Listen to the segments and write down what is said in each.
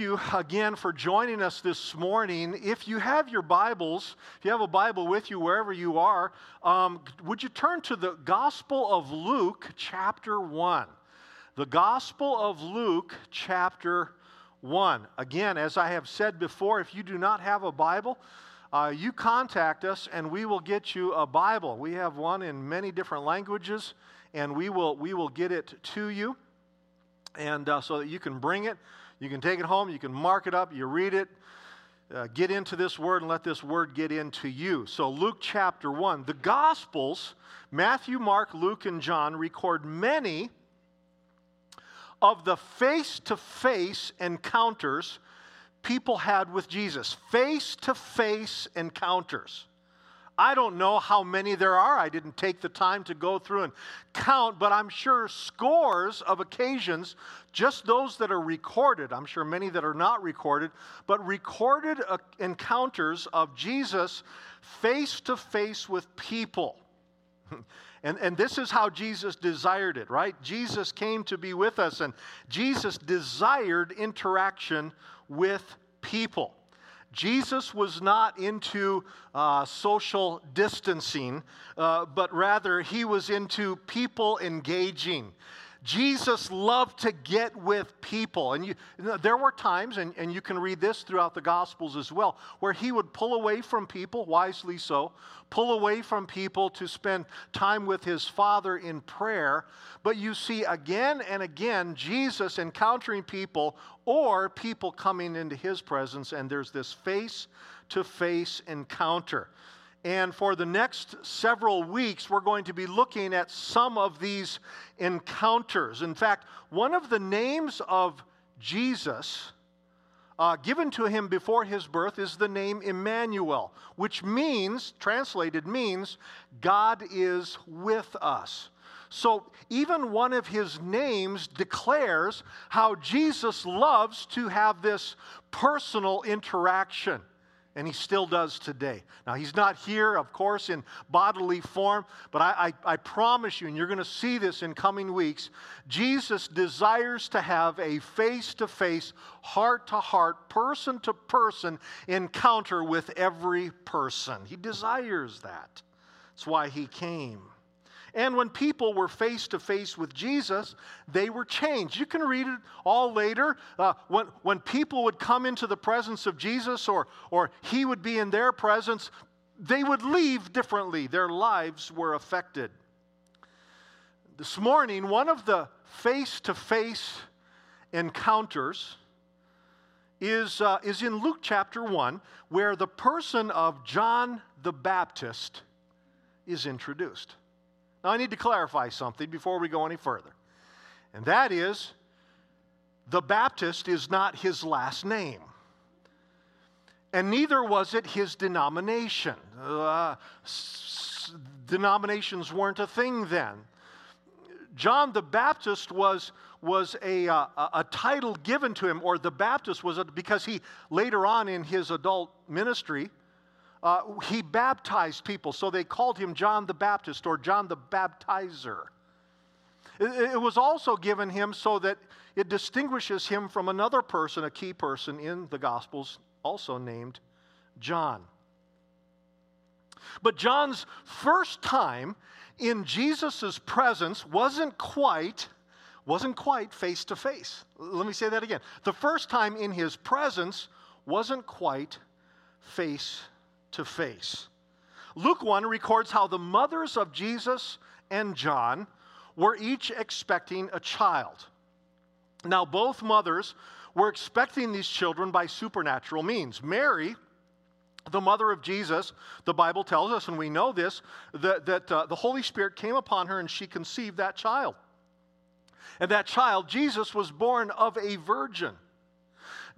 you again for joining us this morning. If you have your Bibles, if you have a Bible with you wherever you are, um, would you turn to the Gospel of Luke, chapter 1? The Gospel of Luke, chapter 1. Again, as I have said before, if you do not have a Bible, uh, you contact us and we will get you a Bible. We have one in many different languages, and we will, we will get it to you and uh, so that you can bring it you can take it home, you can mark it up, you read it, uh, get into this word, and let this word get into you. So, Luke chapter 1. The Gospels, Matthew, Mark, Luke, and John, record many of the face to face encounters people had with Jesus. Face to face encounters. I don't know how many there are. I didn't take the time to go through and count, but I'm sure scores of occasions, just those that are recorded. I'm sure many that are not recorded, but recorded uh, encounters of Jesus face to face with people. And, and this is how Jesus desired it, right? Jesus came to be with us, and Jesus desired interaction with people. Jesus was not into uh, social distancing, uh, but rather he was into people engaging. Jesus loved to get with people. And you, there were times, and, and you can read this throughout the Gospels as well, where he would pull away from people, wisely so, pull away from people to spend time with his Father in prayer. But you see again and again Jesus encountering people or people coming into his presence, and there's this face to face encounter. And for the next several weeks, we're going to be looking at some of these encounters. In fact, one of the names of Jesus uh, given to him before his birth is the name Emmanuel, which means, translated means, God is with us. So even one of his names declares how Jesus loves to have this personal interaction and he still does today. Now, he's not here, of course, in bodily form, but I, I, I promise you, and you're going to see this in coming weeks, Jesus desires to have a face to face, heart to heart, person to person encounter with every person. He desires that. That's why he came. And when people were face to face with Jesus, they were changed. You can read it all later. Uh, when, when people would come into the presence of Jesus or, or he would be in their presence, they would leave differently. Their lives were affected. This morning, one of the face to face encounters is, uh, is in Luke chapter 1, where the person of John the Baptist is introduced. Now, I need to clarify something before we go any further, and that is the Baptist is not his last name. And neither was it his denomination. Uh, s- denominations weren't a thing then. John the Baptist was, was a, uh, a title given to him, or the Baptist was a, because he later on in his adult ministry uh, he baptized people, so they called him John the Baptist or John the Baptizer. It, it was also given him so that it distinguishes him from another person, a key person in the Gospels, also named John. But John's first time in Jesus' presence wasn't quite wasn't quite face to face. Let me say that again. The first time in his presence wasn't quite face to face. Luke 1 records how the mothers of Jesus and John were each expecting a child. Now, both mothers were expecting these children by supernatural means. Mary, the mother of Jesus, the Bible tells us, and we know this, that, that uh, the Holy Spirit came upon her and she conceived that child. And that child, Jesus, was born of a virgin.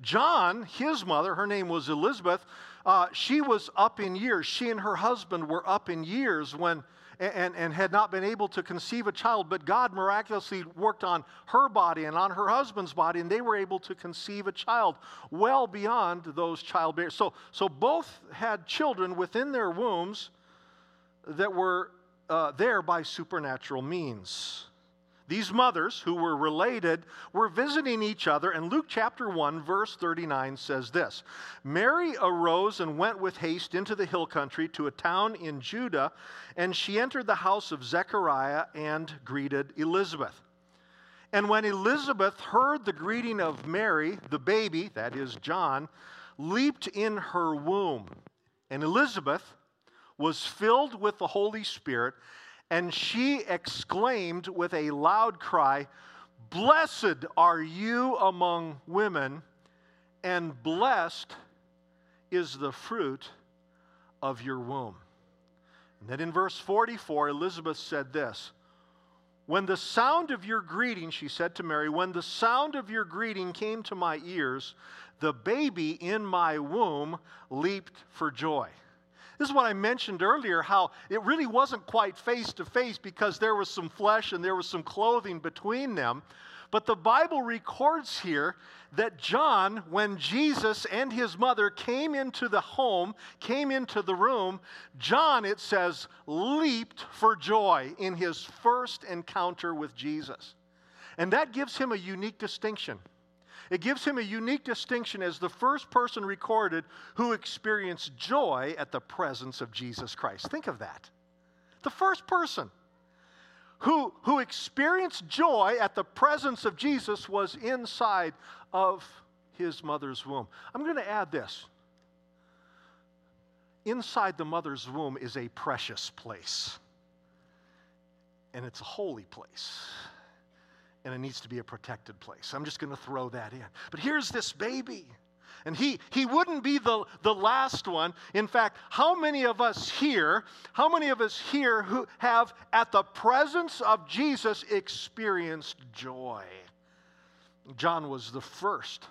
John, his mother, her name was Elizabeth, uh, she was up in years. She and her husband were up in years when and, and had not been able to conceive a child, but God miraculously worked on her body and on her husband's body, and they were able to conceive a child well beyond those childbearers. So, so both had children within their wombs that were uh, there by supernatural means. These mothers who were related were visiting each other, and Luke chapter 1, verse 39 says this Mary arose and went with haste into the hill country to a town in Judah, and she entered the house of Zechariah and greeted Elizabeth. And when Elizabeth heard the greeting of Mary, the baby, that is John, leaped in her womb. And Elizabeth was filled with the Holy Spirit and she exclaimed with a loud cry, Blessed are you among women, and blessed is the fruit of your womb. And then in verse 44, Elizabeth said this When the sound of your greeting, she said to Mary, when the sound of your greeting came to my ears, the baby in my womb leaped for joy. This is what I mentioned earlier how it really wasn't quite face to face because there was some flesh and there was some clothing between them. But the Bible records here that John, when Jesus and his mother came into the home, came into the room, John, it says, leaped for joy in his first encounter with Jesus. And that gives him a unique distinction. It gives him a unique distinction as the first person recorded who experienced joy at the presence of Jesus Christ. Think of that. The first person who, who experienced joy at the presence of Jesus was inside of his mother's womb. I'm going to add this. Inside the mother's womb is a precious place, and it's a holy place and it needs to be a protected place. I'm just going to throw that in. But here's this baby. And he, he wouldn't be the, the last one. In fact, how many of us here, how many of us here who have at the presence of Jesus experienced joy? John was the first.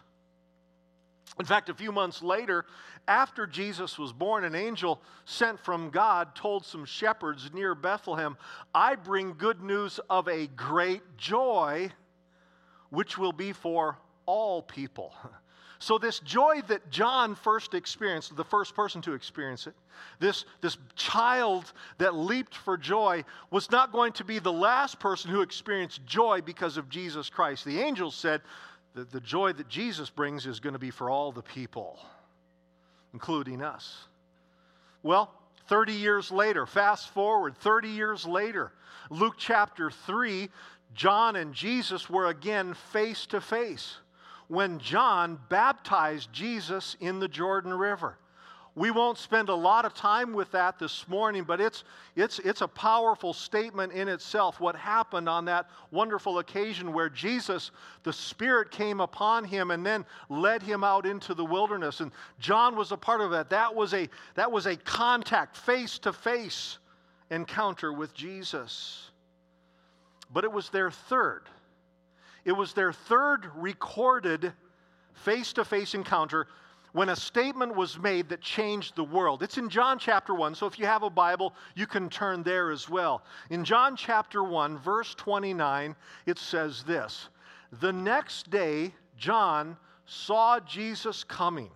In fact, a few months later, after Jesus was born, an angel sent from God told some shepherds near Bethlehem, I bring good news of a great joy, which will be for all people. So, this joy that John first experienced, the first person to experience it, this, this child that leaped for joy, was not going to be the last person who experienced joy because of Jesus Christ. The angel said, the, the joy that Jesus brings is going to be for all the people, including us. Well, 30 years later, fast forward 30 years later, Luke chapter 3, John and Jesus were again face to face when John baptized Jesus in the Jordan River. We won't spend a lot of time with that this morning, but it's, it's, it's a powerful statement in itself. What happened on that wonderful occasion where Jesus, the Spirit came upon him and then led him out into the wilderness. And John was a part of that. That was a, that was a contact, face to face encounter with Jesus. But it was their third. It was their third recorded face to face encounter when a statement was made that changed the world. It's in John chapter 1, so if you have a Bible, you can turn there as well. In John chapter 1, verse 29, it says this The next day, John saw Jesus coming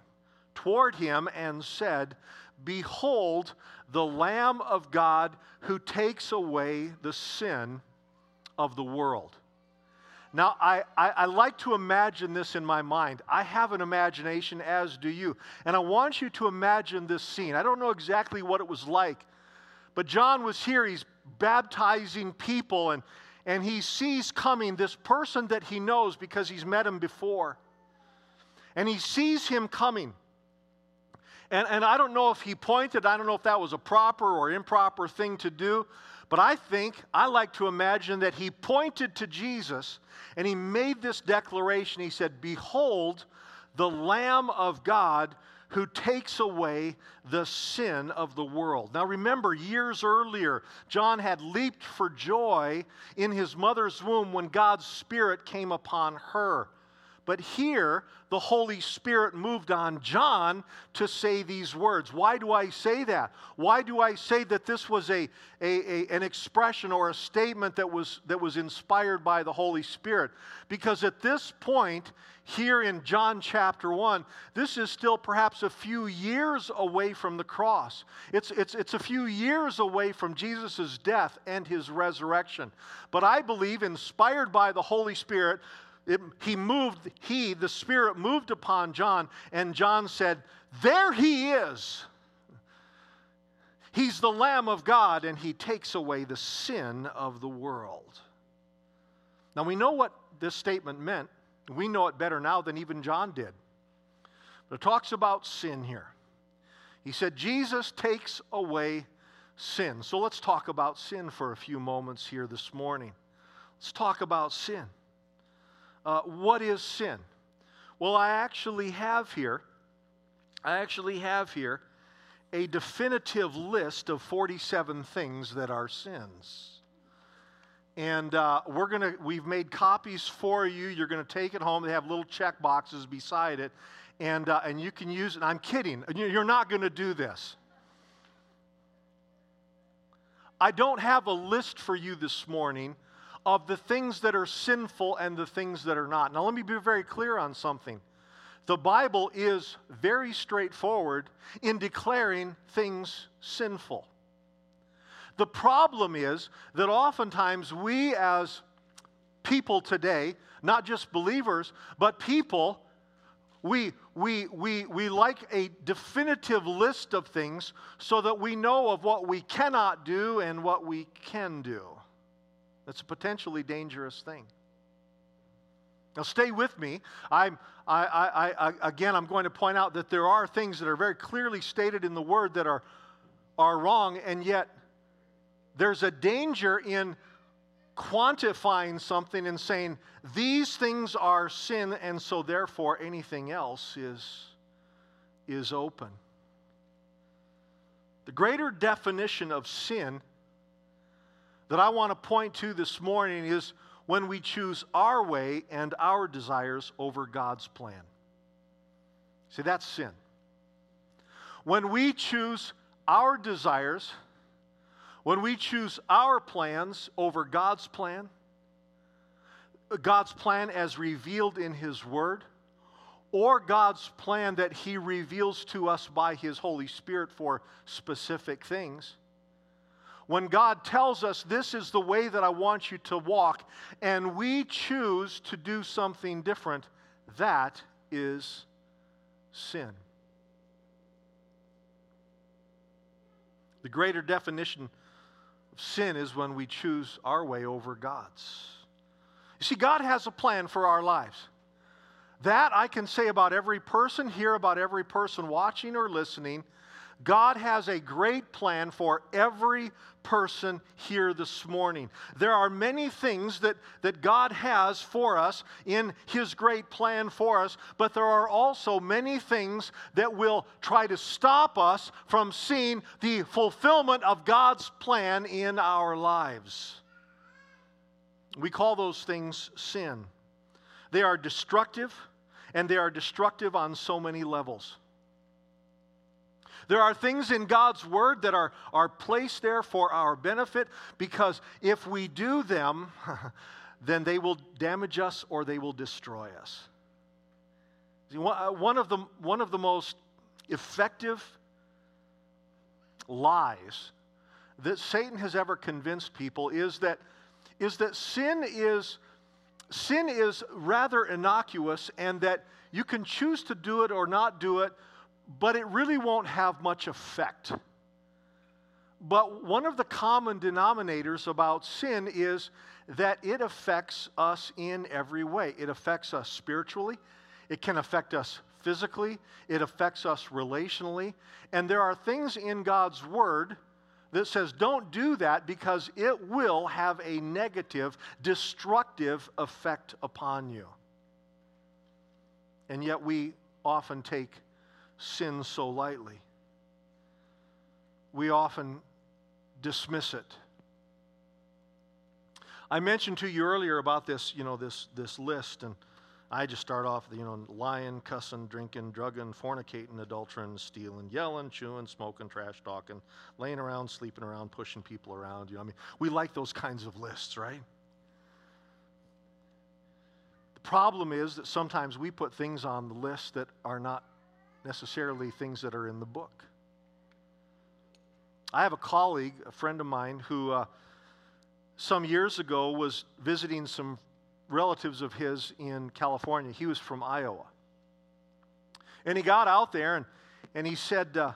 toward him and said, Behold, the Lamb of God who takes away the sin of the world. Now, I, I, I, like to imagine this in my mind. I have an imagination, as do you. And I want you to imagine this scene. I don't know exactly what it was like, but John was here. He's baptizing people, and, and he sees coming this person that he knows because he's met him before. And he sees him coming. And, and I don't know if he pointed, I don't know if that was a proper or improper thing to do, but I think, I like to imagine that he pointed to Jesus and he made this declaration. He said, Behold, the Lamb of God who takes away the sin of the world. Now remember, years earlier, John had leaped for joy in his mother's womb when God's Spirit came upon her. But here, the Holy Spirit moved on John to say these words. Why do I say that? Why do I say that this was a, a, a, an expression or a statement that was, that was inspired by the Holy Spirit? Because at this point, here in John chapter 1, this is still perhaps a few years away from the cross. It's, it's, it's a few years away from Jesus' death and his resurrection. But I believe, inspired by the Holy Spirit, it, he moved, he, the Spirit, moved upon John, and John said, There he is. He's the Lamb of God, and he takes away the sin of the world. Now, we know what this statement meant. We know it better now than even John did. But it talks about sin here. He said, Jesus takes away sin. So let's talk about sin for a few moments here this morning. Let's talk about sin. Uh, what is sin? Well, I actually have here, I actually have here a definitive list of 47 things that are sins. And uh, we're gonna, we've made copies for you. You're going to take it home. They have little check boxes beside it. And, uh, and you can use it. I'm kidding. You're not going to do this. I don't have a list for you this morning of the things that are sinful and the things that are not. Now, let me be very clear on something. The Bible is very straightforward in declaring things sinful. The problem is that oftentimes we, as people today, not just believers, but people, we, we, we, we like a definitive list of things so that we know of what we cannot do and what we can do. That's a potentially dangerous thing. Now, stay with me. I'm, I, I, I, again, I'm going to point out that there are things that are very clearly stated in the Word that are, are wrong, and yet there's a danger in quantifying something and saying, these things are sin, and so therefore anything else is, is open. The greater definition of sin that I want to point to this morning is when we choose our way and our desires over God's plan. See, that's sin. When we choose our desires, when we choose our plans over God's plan, God's plan as revealed in His Word, or God's plan that He reveals to us by His Holy Spirit for specific things, when God tells us, This is the way that I want you to walk, and we choose to do something different, that is sin. The greater definition of sin is when we choose our way over God's. You see, God has a plan for our lives. That I can say about every person, here about every person watching or listening God has a great plan for every person here this morning. There are many things that, that God has for us in His great plan for us, but there are also many things that will try to stop us from seeing the fulfillment of God's plan in our lives. We call those things sin. They are destructive, and they are destructive on so many levels. There are things in God's Word that are, are placed there for our benefit because if we do them, then they will damage us or they will destroy us. See, uh, one, of the, one of the most effective lies that Satan has ever convinced people is that, is that sin is sin is rather innocuous and that you can choose to do it or not do it but it really won't have much effect. But one of the common denominators about sin is that it affects us in every way. It affects us spiritually, it can affect us physically, it affects us relationally. And there are things in God's Word that says don't do that because it will have a negative, destructive effect upon you. And yet we often take sin so lightly. We often dismiss it. I mentioned to you earlier about this, you know, this, this list, and I just start off, you know, lying, cussing, drinking, drugging, fornicating, adultering, stealing, yelling, chewing, smoking, trash talking, laying around, sleeping around, pushing people around. You know, I mean, we like those kinds of lists, right? The problem is that sometimes we put things on the list that are not necessarily things that are in the book. I have a colleague, a friend of mine, who uh, some years ago was visiting some relatives of his in California. He was from Iowa. And he got out there and, and he said, uh,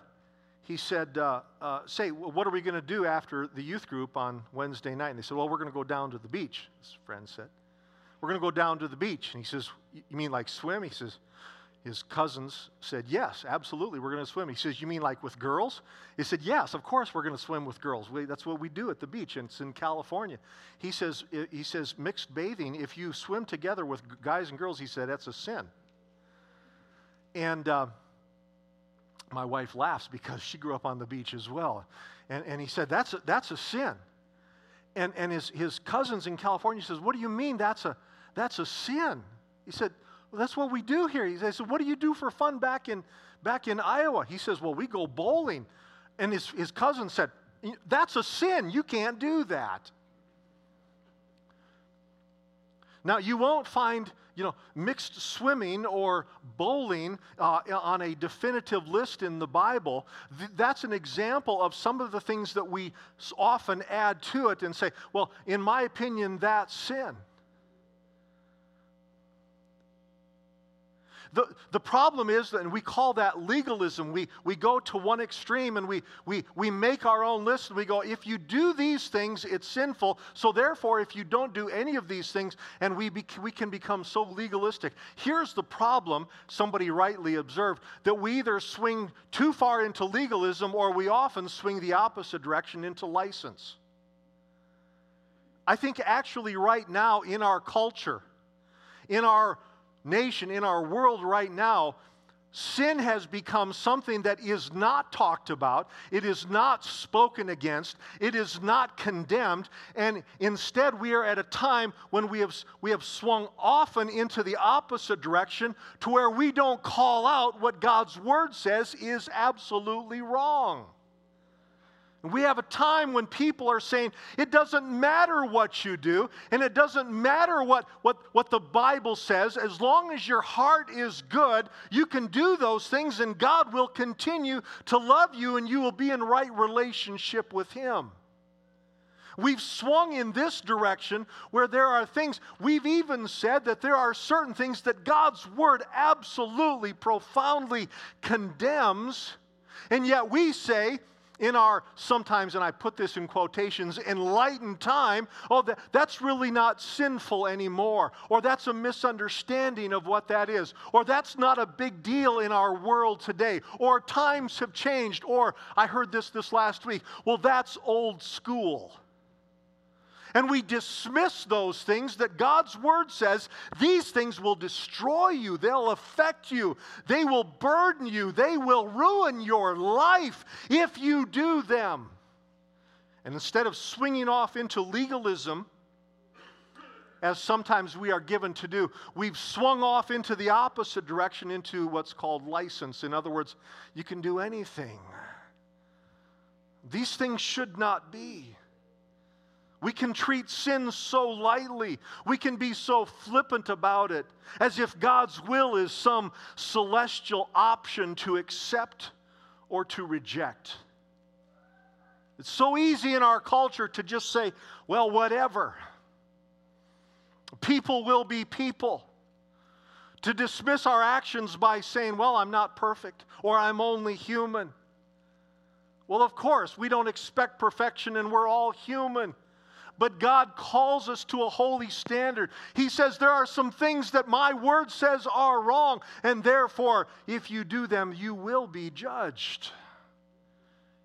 he said, uh, uh, say, what are we going to do after the youth group on Wednesday night? And they said, well, we're going to go down to the beach, his friend said. We're going to go down to the beach. And he says, you mean like swim? He says, his cousins said, Yes, absolutely, we're going to swim. He says, You mean like with girls? He said, Yes, of course we're going to swim with girls. We, that's what we do at the beach, and it's in California. He says, he says, Mixed bathing, if you swim together with guys and girls, he said, that's a sin. And uh, my wife laughs because she grew up on the beach as well. And, and he said, That's a, that's a sin. And, and his, his cousins in California says, What do you mean that's a, that's a sin? He said, well, that's what we do here. He says, What do you do for fun back in, back in Iowa? He says, Well, we go bowling. And his, his cousin said, That's a sin. You can't do that. Now, you won't find, you know, mixed swimming or bowling uh, on a definitive list in the Bible. Th- that's an example of some of the things that we often add to it and say, well, in my opinion, that's sin. The, the problem is, and we call that legalism, we, we go to one extreme and we, we, we make our own list and we go, if you do these things, it's sinful. So therefore, if you don't do any of these things, and we, be, we can become so legalistic. Here's the problem, somebody rightly observed, that we either swing too far into legalism or we often swing the opposite direction into license. I think actually, right now in our culture, in our nation, in our world right now, sin has become something that is not talked about, it is not spoken against, it is not condemned, and instead we are at a time when we have, we have swung often into the opposite direction to where we don't call out what God's word says is absolutely wrong. We have a time when people are saying it doesn't matter what you do, and it doesn't matter what, what, what the Bible says. As long as your heart is good, you can do those things, and God will continue to love you, and you will be in right relationship with Him. We've swung in this direction where there are things, we've even said that there are certain things that God's Word absolutely, profoundly condemns, and yet we say, in our sometimes, and I put this in quotations, enlightened time, oh, that, that's really not sinful anymore, or that's a misunderstanding of what that is, or that's not a big deal in our world today, or times have changed, or I heard this this last week, well, that's old school. And we dismiss those things that God's word says these things will destroy you, they'll affect you, they will burden you, they will ruin your life if you do them. And instead of swinging off into legalism, as sometimes we are given to do, we've swung off into the opposite direction into what's called license. In other words, you can do anything. These things should not be. We can treat sin so lightly. We can be so flippant about it, as if God's will is some celestial option to accept or to reject. It's so easy in our culture to just say, well, whatever. People will be people. To dismiss our actions by saying, well, I'm not perfect or I'm only human. Well, of course, we don't expect perfection and we're all human but God calls us to a holy standard. He says, There are some things that my word says are wrong, and therefore, if you do them, you will be judged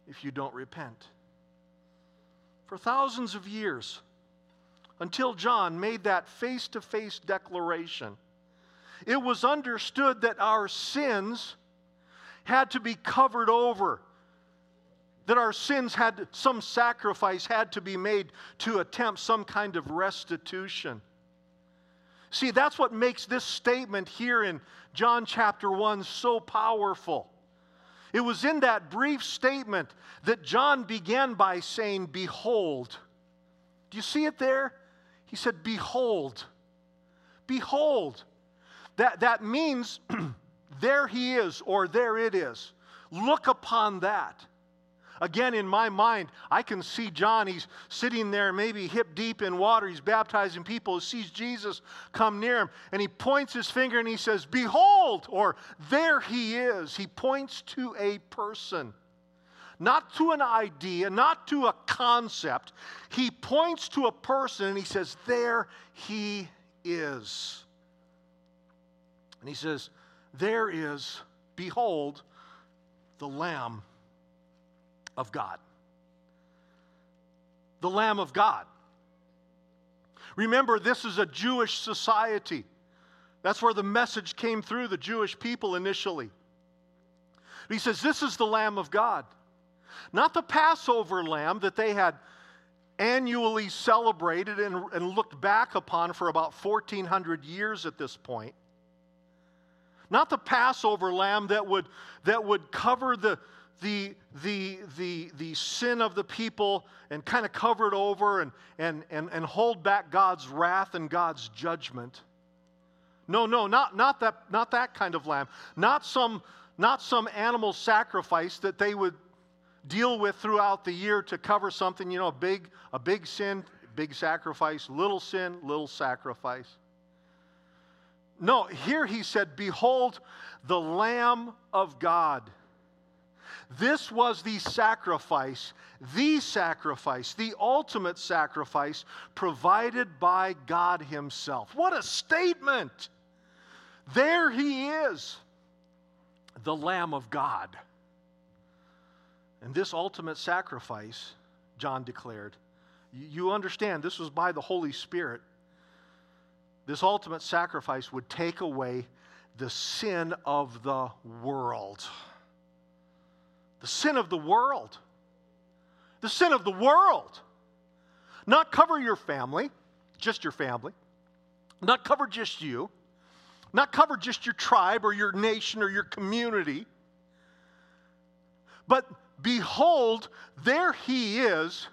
if you don't repent. For thousands of years, until John made that face to face declaration, it was understood that our sins had to be covered over that our sins had some sacrifice had to be made to attempt some kind of restitution. See, that's what makes this statement here in John chapter 1 so powerful. It was in that brief statement that John began by saying, Behold. Do you see it there? He said, Behold. Behold. That, that means there he is, or there it is. Look upon that. Again, in my mind, I can see John. He's sitting there, maybe hip deep in water. He's baptizing people. He sees Jesus come near him, and he points his finger and he says, Behold, or there he is. He points to a person, not to an idea, not to a concept. He points to a person and he says, There he is. And he says, There is, behold, the Lamb of God. The Lamb of God. Remember, this is a Jewish society. That's where the message came through the Jewish people initially. He says, This is the Lamb of God. Not the Passover lamb that they had annually celebrated and, and looked back upon for about 1,400 years at this point. Not the Passover lamb that would, that would cover the, the, the, the, the sin of the people and kind of cover it over and, and, and, and hold back God's wrath and God's judgment. No, no, not, not, that, not that kind of lamb. Not some, not some animal sacrifice that they would deal with throughout the year to cover something, you know, a big, a big sin, big sacrifice, little sin, little sacrifice. No, here he said, Behold, the Lamb of God this was the sacrifice, the sacrifice, the ultimate sacrifice provided by God Himself. What a statement! There He is, the Lamb of God. And this ultimate sacrifice, John declared, you understand this was by the Holy Spirit. This ultimate sacrifice would take away the sin of the world the sin of the world. The sin of the world. Not cover your family, just your family. Not cover just you. Not cover just your tribe or your nation or your community. But behold, there he is,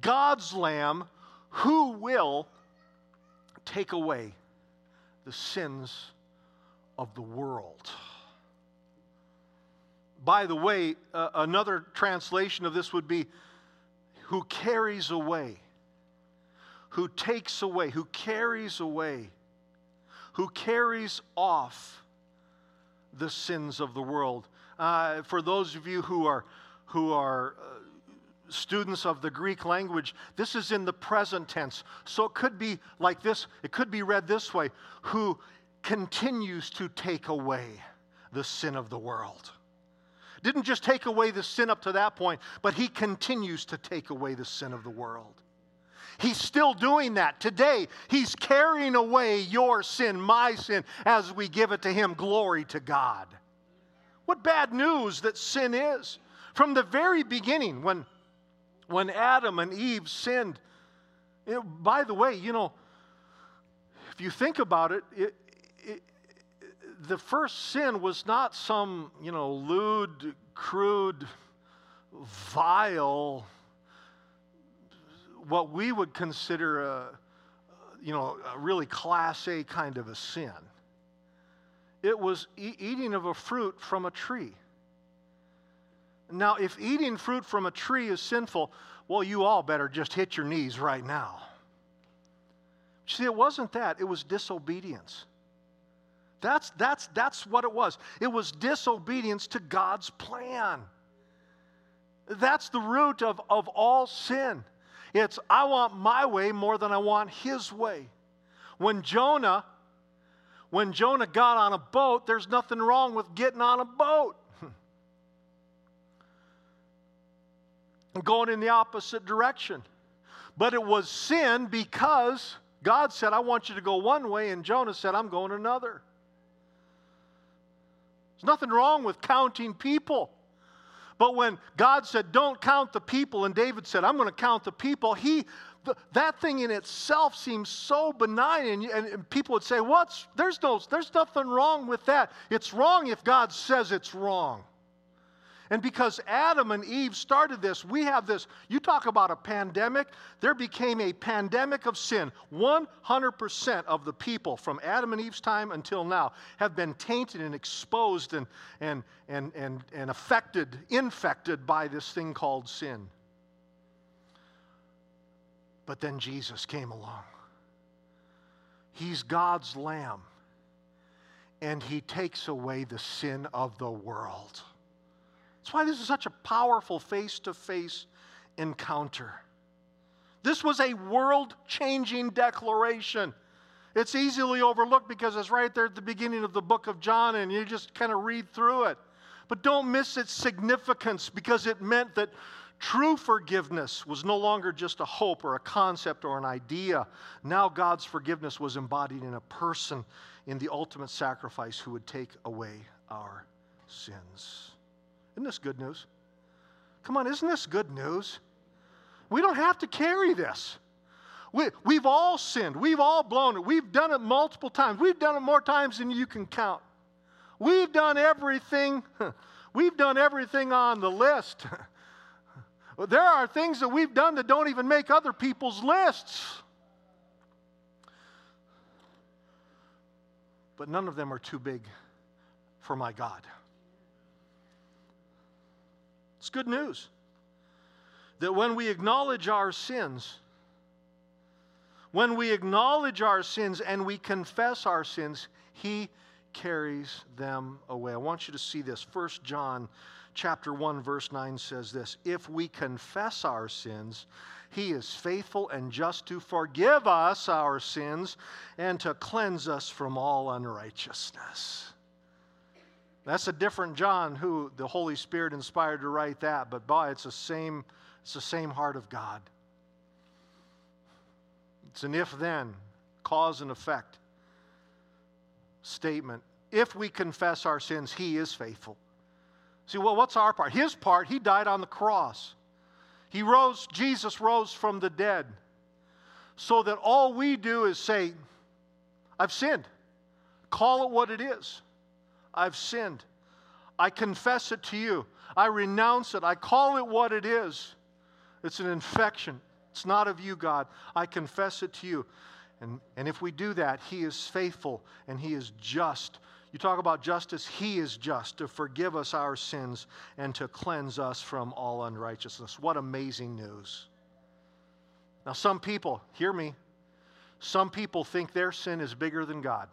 God's Lamb, who will take away the sins of the world. By the way, uh, another translation of this would be who carries away, who takes away, who carries away, who carries off the sins of the world. Uh, for those of you who are, who are uh, students of the Greek language, this is in the present tense. So it could be like this, it could be read this way who continues to take away the sin of the world. Didn't just take away the sin up to that point, but he continues to take away the sin of the world. He's still doing that today. He's carrying away your sin, my sin, as we give it to him. Glory to God. What bad news that sin is. From the very beginning, when, when Adam and Eve sinned, by the way, you know, if you think about it, it, the first sin was not some, you know, lewd, crude, vile, what we would consider a, you know, a really class A kind of a sin. It was e- eating of a fruit from a tree. Now, if eating fruit from a tree is sinful, well, you all better just hit your knees right now. See, it wasn't that, it was disobedience. That's, that's, that's what it was. It was disobedience to God's plan. That's the root of, of all sin. It's, I want my way more than I want his way. When Jonah, when Jonah got on a boat, there's nothing wrong with getting on a boat. going in the opposite direction. But it was sin because God said, I want you to go one way, and Jonah said, I'm going another. There's nothing wrong with counting people. But when God said, Don't count the people, and David said, I'm going to count the people, he, th- that thing in itself seems so benign. And, and, and people would say, What's, there's, no, there's nothing wrong with that. It's wrong if God says it's wrong. And because Adam and Eve started this, we have this. You talk about a pandemic, there became a pandemic of sin. 100% of the people from Adam and Eve's time until now have been tainted and exposed and, and, and, and, and affected, infected by this thing called sin. But then Jesus came along. He's God's Lamb, and He takes away the sin of the world. That's why this is such a powerful face to face encounter. This was a world changing declaration. It's easily overlooked because it's right there at the beginning of the book of John, and you just kind of read through it. But don't miss its significance because it meant that true forgiveness was no longer just a hope or a concept or an idea. Now God's forgiveness was embodied in a person in the ultimate sacrifice who would take away our sins. Isn't this good news? Come on, isn't this good news? We don't have to carry this. We, we've all sinned. We've all blown it. We've done it multiple times. We've done it more times than you can count. We've done everything. We've done everything on the list. there are things that we've done that don't even make other people's lists. But none of them are too big for my God. It's good news that when we acknowledge our sins, when we acknowledge our sins and we confess our sins, He carries them away. I want you to see this. 1 John chapter 1 verse 9 says this, if we confess our sins, he is faithful and just to forgive us our sins and to cleanse us from all unrighteousness. That's a different John who the Holy Spirit inspired to write that, but boy, it's the same, it's the same heart of God. It's an if then, cause and effect statement. If we confess our sins, He is faithful. See, well, what's our part? His part, He died on the cross. He rose, Jesus rose from the dead, so that all we do is say, I've sinned. Call it what it is. I've sinned. I confess it to you. I renounce it. I call it what it is. It's an infection. It's not of you, God. I confess it to you. And, and if we do that, He is faithful and He is just. You talk about justice, He is just to forgive us our sins and to cleanse us from all unrighteousness. What amazing news. Now, some people, hear me, some people think their sin is bigger than God.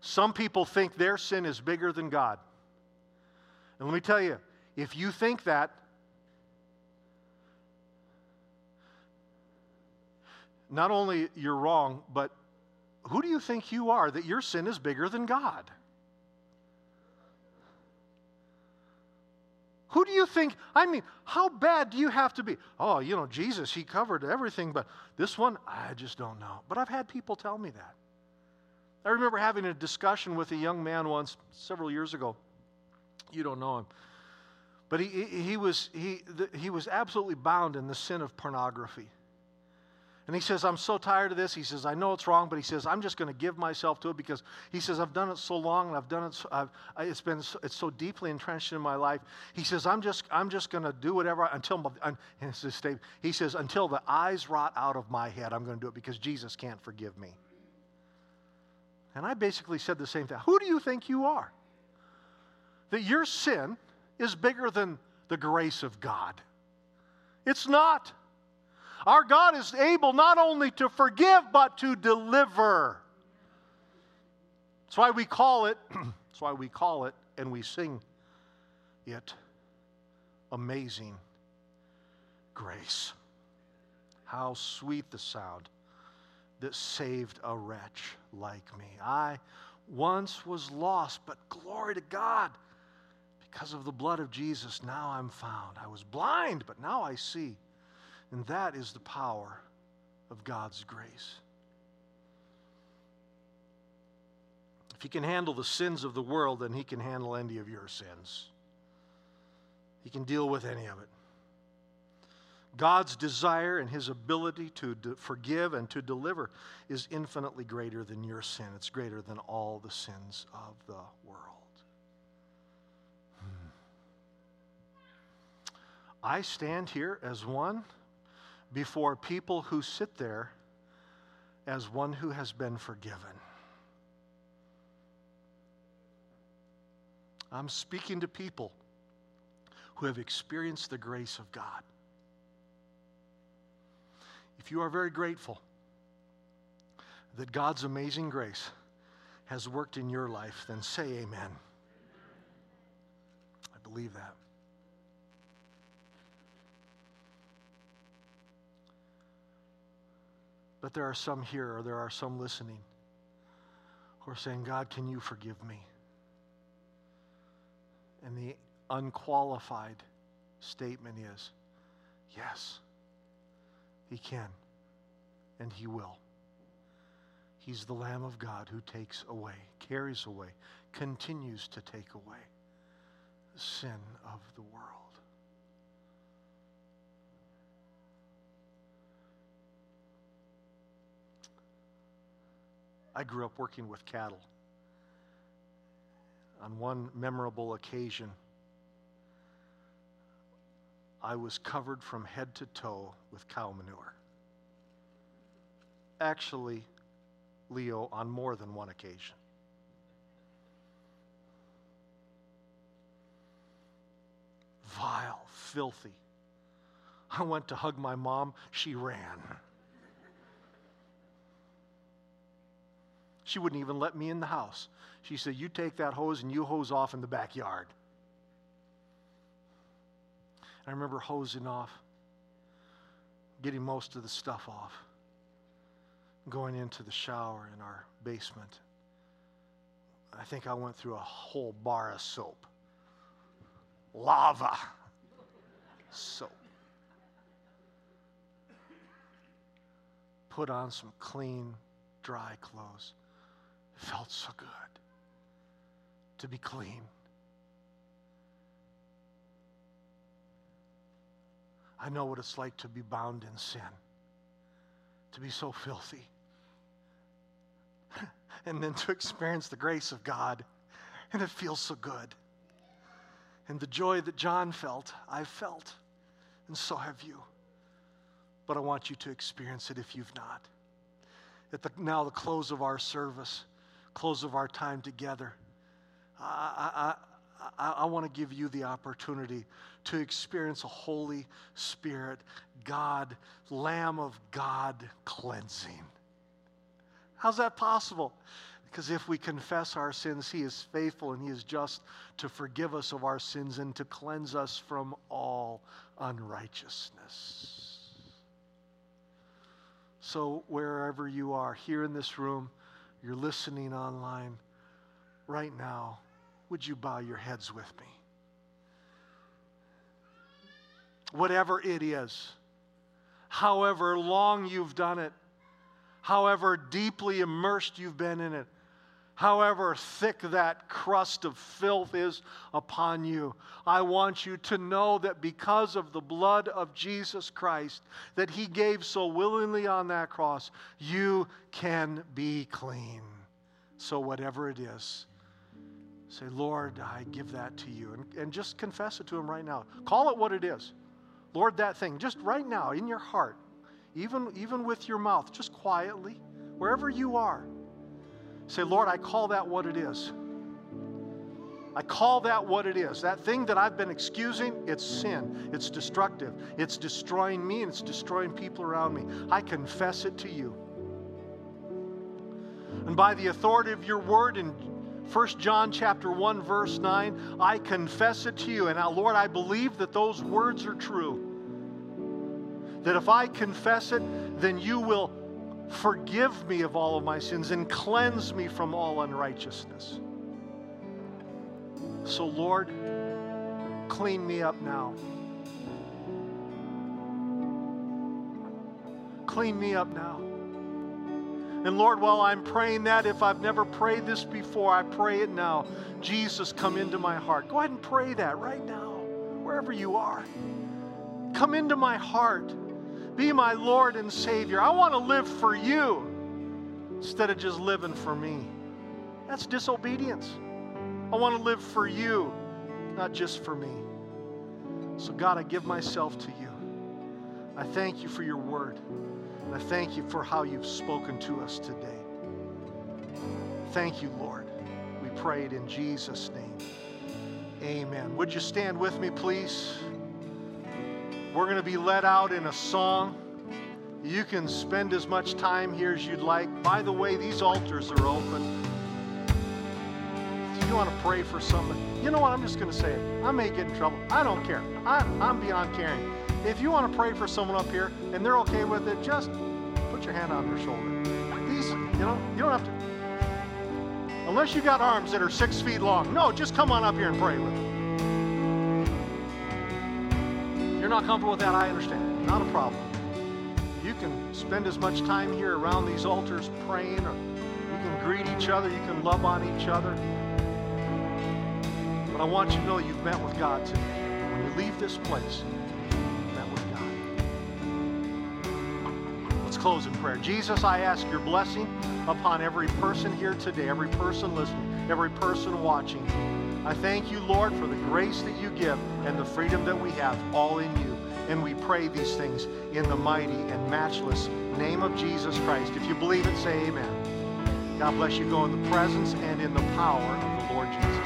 Some people think their sin is bigger than God. And let me tell you, if you think that, not only you're wrong, but who do you think you are that your sin is bigger than God? Who do you think? I mean, how bad do you have to be? Oh, you know, Jesus, he covered everything, but this one, I just don't know. But I've had people tell me that. I remember having a discussion with a young man once, several years ago. You don't know him. But he, he, was, he, he was absolutely bound in the sin of pornography. And he says, I'm so tired of this. He says, I know it's wrong, but he says, I'm just going to give myself to it because he says, I've done it so long and I've done it, so, I've, it's been, so, it's so deeply entrenched in my life. He says, I'm just, I'm just going to do whatever until, and his statement, he says, until the eyes rot out of my head, I'm going to do it because Jesus can't forgive me. And I basically said the same thing. Who do you think you are? That your sin is bigger than the grace of God. It's not. Our God is able not only to forgive, but to deliver. That's why we call it, that's why we call it and we sing it amazing grace. How sweet the sound that saved a wretch like me. I once was lost, but glory to God. Because of the blood of Jesus, now I'm found. I was blind, but now I see. And that is the power of God's grace. If he can handle the sins of the world, then he can handle any of your sins. He can deal with any of it. God's desire and his ability to forgive and to deliver is infinitely greater than your sin. It's greater than all the sins of the world. Hmm. I stand here as one before people who sit there as one who has been forgiven. I'm speaking to people who have experienced the grace of God. If you are very grateful that God's amazing grace has worked in your life, then say amen. I believe that. But there are some here, or there are some listening, who are saying, God, can you forgive me? And the unqualified statement is, yes. He can, and He will. He's the Lamb of God who takes away, carries away, continues to take away the sin of the world. I grew up working with cattle. On one memorable occasion, I was covered from head to toe with cow manure. Actually, Leo, on more than one occasion. Vile, filthy. I went to hug my mom, she ran. She wouldn't even let me in the house. She said, You take that hose and you hose off in the backyard. I remember hosing off, getting most of the stuff off, going into the shower in our basement. I think I went through a whole bar of soap. Lava. Soap. Put on some clean, dry clothes. It felt so good to be clean. I know what it's like to be bound in sin, to be so filthy, and then to experience the grace of God, and it feels so good. And the joy that John felt, I've felt, and so have you. But I want you to experience it if you've not. At the, now, the close of our service, close of our time together, I, I, I want to give you the opportunity to experience a Holy Spirit, God, Lamb of God cleansing. How's that possible? Because if we confess our sins, He is faithful and He is just to forgive us of our sins and to cleanse us from all unrighteousness. So, wherever you are, here in this room, you're listening online, right now, would you bow your heads with me? Whatever it is, however long you've done it, however deeply immersed you've been in it, however thick that crust of filth is upon you, I want you to know that because of the blood of Jesus Christ that He gave so willingly on that cross, you can be clean. So, whatever it is, Say, Lord, I give that to you. And, and just confess it to Him right now. Call it what it is. Lord, that thing, just right now in your heart, even, even with your mouth, just quietly, wherever you are. Say, Lord, I call that what it is. I call that what it is. That thing that I've been excusing, it's sin. It's destructive. It's destroying me and it's destroying people around me. I confess it to you. And by the authority of your word in 1 John chapter 1 verse 9, I confess it to you and now Lord, I believe that those words are true. That if I confess it, then you will forgive me of all of my sins and cleanse me from all unrighteousness. So Lord, clean me up now. Clean me up now. And Lord, while I'm praying that, if I've never prayed this before, I pray it now. Jesus, come into my heart. Go ahead and pray that right now, wherever you are. Come into my heart. Be my Lord and Savior. I want to live for you instead of just living for me. That's disobedience. I want to live for you, not just for me. So, God, I give myself to you. I thank you for your word. And I thank you for how you've spoken to us today. Thank you, Lord. We pray it in Jesus' name. Amen. Would you stand with me, please? We're going to be led out in a song. You can spend as much time here as you'd like. By the way, these altars are open. If you want to pray for somebody, you know what? I'm just going to say it. I may get in trouble. I don't care. I'm, I'm beyond caring. If you want to pray for someone up here and they're okay with it, just put your hand on their shoulder. These, you know, you don't have to. Unless you got arms that are six feet long. No, just come on up here and pray with them. You're not comfortable with that, I understand. Not a problem. You can spend as much time here around these altars praying, or you can greet each other, you can love on each other. But I want you to know you've met with God today. When you leave this place, close in prayer. Jesus, I ask your blessing upon every person here today, every person listening, every person watching. I thank you, Lord, for the grace that you give and the freedom that we have, all in you. And we pray these things in the mighty and matchless name of Jesus Christ. If you believe it, say amen. God bless you. Go in the presence and in the power of the Lord Jesus